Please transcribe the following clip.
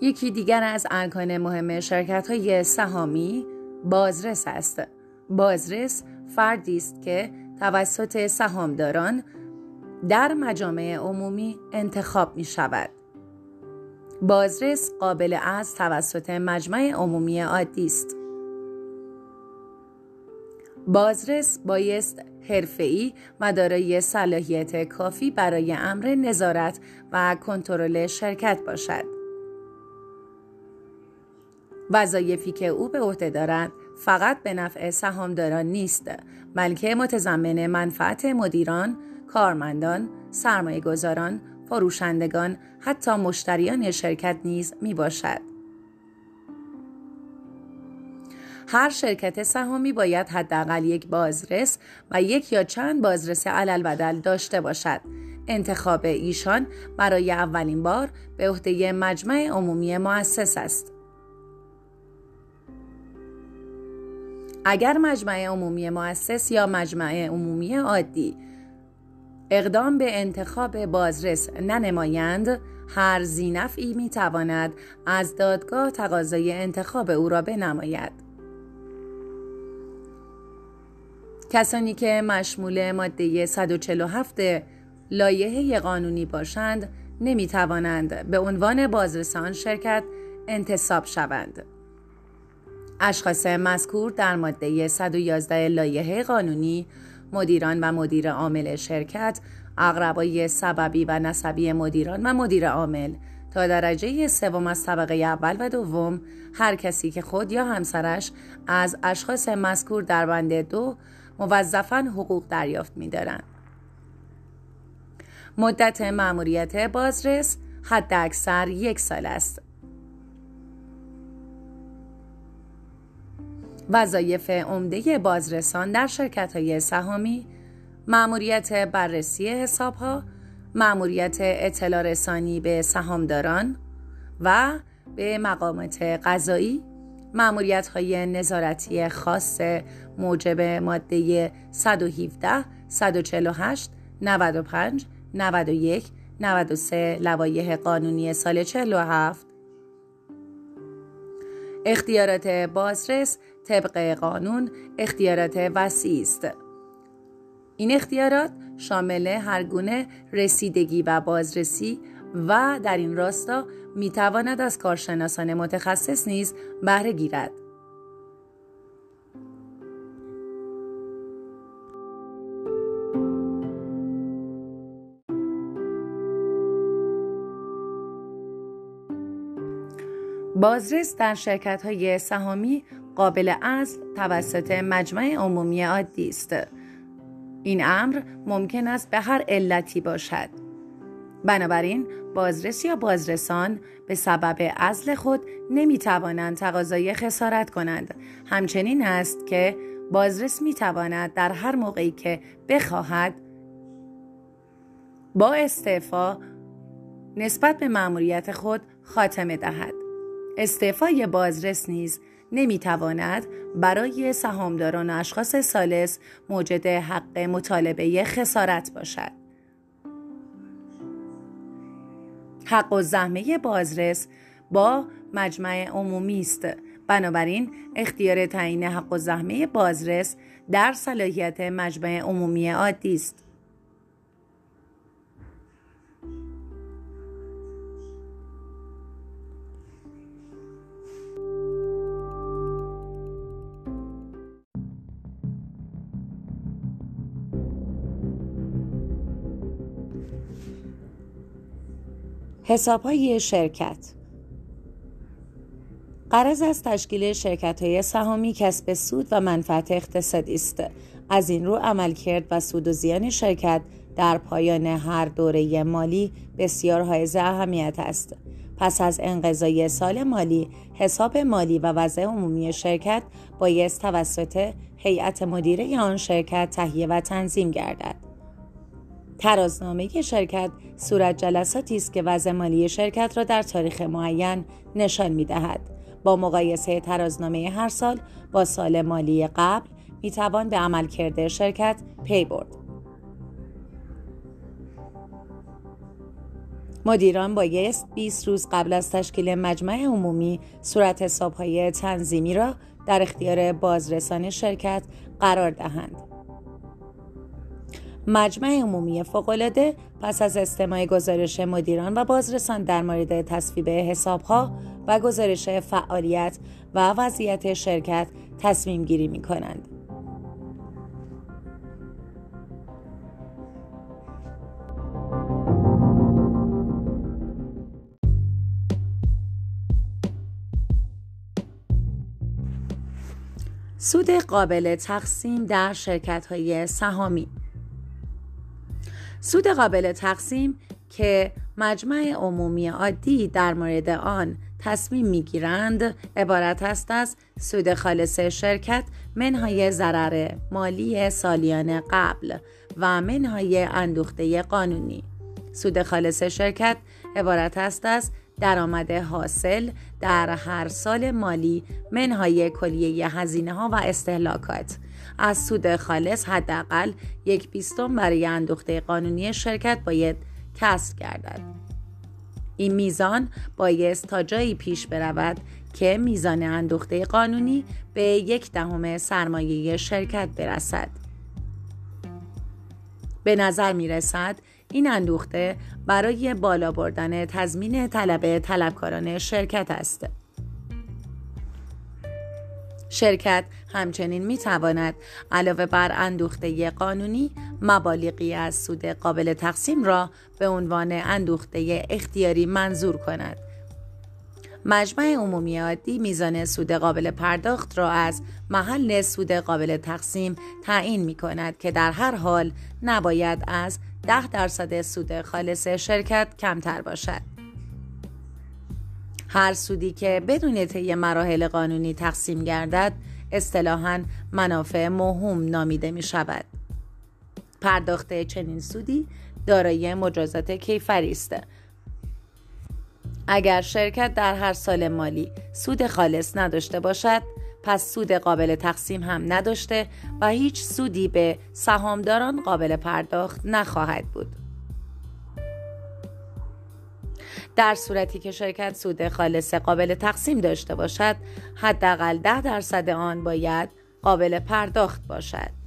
یکی دیگر از ارکان مهم شرکت های سهامی بازرس است. بازرس فردی است که توسط سهامداران در مجامع عمومی انتخاب می شود. بازرس قابل از توسط مجمع عمومی عادی است. بازرس بایست حرفه‌ای و دارای صلاحیت کافی برای امر نظارت و کنترل شرکت باشد. وظایفی که او به عهده دارد فقط به نفع سهامداران نیست بلکه متضمن منفعت مدیران، کارمندان، سرمایه‌گذاران، فروشندگان، حتی مشتریان شرکت نیز می باشد. هر شرکت سهامی باید حداقل یک بازرس و یک یا چند بازرس علل بدل داشته باشد. انتخاب ایشان برای اولین بار به عهده مجمع عمومی مؤسس است. اگر مجمع عمومی مؤسس یا مجمع عمومی عادی اقدام به انتخاب بازرس ننمایند هر زینفی می تواند از دادگاه تقاضای انتخاب او را بنماید کسانی که مشمول ماده 147 لایحه قانونی باشند نمی توانند به عنوان بازرسان شرکت انتصاب شوند. اشخاص مذکور در ماده 111 لایحه قانونی مدیران و مدیر عامل شرکت اقربای سببی و نسبی مدیران و مدیر عامل تا درجه سوم از طبقه اول و دوم هر کسی که خود یا همسرش از اشخاص مذکور در بند دو موظفا حقوق دریافت می دارن. مدت معموریت بازرس حد اکثر یک سال است. وظایف عمده بازرسان در شرکت های سهامی معموریت بررسی حساب ها معموریت اطلاع رسانی به سهامداران و به مقامات قضایی معمولیت های نظارتی خاص موجب ماده 117 148 95 91 93 لوایح قانونی سال 47 اختیارات بازرس طبق قانون اختیارات وسیع است این اختیارات شامل هر گونه رسیدگی و بازرسی و در این راستا می تواند از کارشناسان متخصص نیز بهره گیرد. بازرس در شرکت های سهامی قابل اصل توسط مجمع عمومی عادی است. این امر ممکن است به هر علتی باشد. بنابراین بازرس یا بازرسان به سبب ازل خود نمی توانند تقاضای خسارت کنند. همچنین است که بازرس می تواند در هر موقعی که بخواهد با استعفا نسبت به مأموریت خود خاتمه دهد. استعفای بازرس نیز نمی‌تواند برای سهامداران و اشخاص سالس موجد حق مطالبه خسارت باشد. حق و زحمه بازرس با مجمع عمومی است بنابراین اختیار تعیین حق و زحمه بازرس در صلاحیت مجمع عمومی عادی است حساب های شرکت. قرض از تشکیل شرکت های سهامی کسب سود و منفعت اقتصادی است. از این رو عملکرد و سود و زیان شرکت در پایان هر دوره مالی بسیار حائز اهمیت است. پس از انقضای سال مالی حساب مالی و وضع عمومی شرکت بایست توسط هیئت مدیره آن شرکت تهیه و تنظیم گردد. ترازنامه شرکت صورت جلساتی است که وضع مالی شرکت را در تاریخ معین نشان می دهد. با مقایسه ترازنامه هر سال با سال مالی قبل می توان به عملکرد شرکت پی برد. مدیران بایست 20 روز قبل از تشکیل مجمع عمومی صورت حسابهای تنظیمی را در اختیار بازرسان شرکت قرار دهند. مجمع عمومی فوقالعاده پس از استماع گزارش مدیران و بازرسان در مورد تصویب حسابها و گزارش فعالیت و وضعیت شرکت تصمیم گیری می کنند. سود قابل تقسیم در شرکت های سهامی سود قابل تقسیم که مجمع عمومی عادی در مورد آن تصمیم می‌گیرند عبارت است از سود خالص شرکت منهای ضرر مالی سالیان قبل و منهای اندوخته قانونی. سود خالص شرکت عبارت است از درآمد حاصل در هر سال مالی منهای کلیه هزینه ها و استهلاکات. از سود خالص حداقل یک بیستم برای اندوخته قانونی شرکت باید کسب گردد این میزان بایست تا جایی پیش برود که میزان اندوخته قانونی به یک دهم سرمایه شرکت برسد به نظر می رسد این اندوخته برای بالا بردن تضمین طلب طلبکاران شرکت است. شرکت همچنین می تواند علاوه بر اندوخته قانونی مبالغی از سود قابل تقسیم را به عنوان اندوخته اختیاری منظور کند. مجمع عمومی عادی میزان سود قابل پرداخت را از محل سود قابل تقسیم تعیین می کند که در هر حال نباید از ده درصد سود خالص شرکت کمتر باشد. هر سودی که بدون طی مراحل قانونی تقسیم گردد اصطلاحا منافع مهم نامیده می شود. پرداخت چنین سودی دارای مجازات کیفری است اگر شرکت در هر سال مالی سود خالص نداشته باشد پس سود قابل تقسیم هم نداشته و هیچ سودی به سهامداران قابل پرداخت نخواهد بود. در صورتی که شرکت سود خالص قابل تقسیم داشته باشد حداقل ده درصد آن باید قابل پرداخت باشد.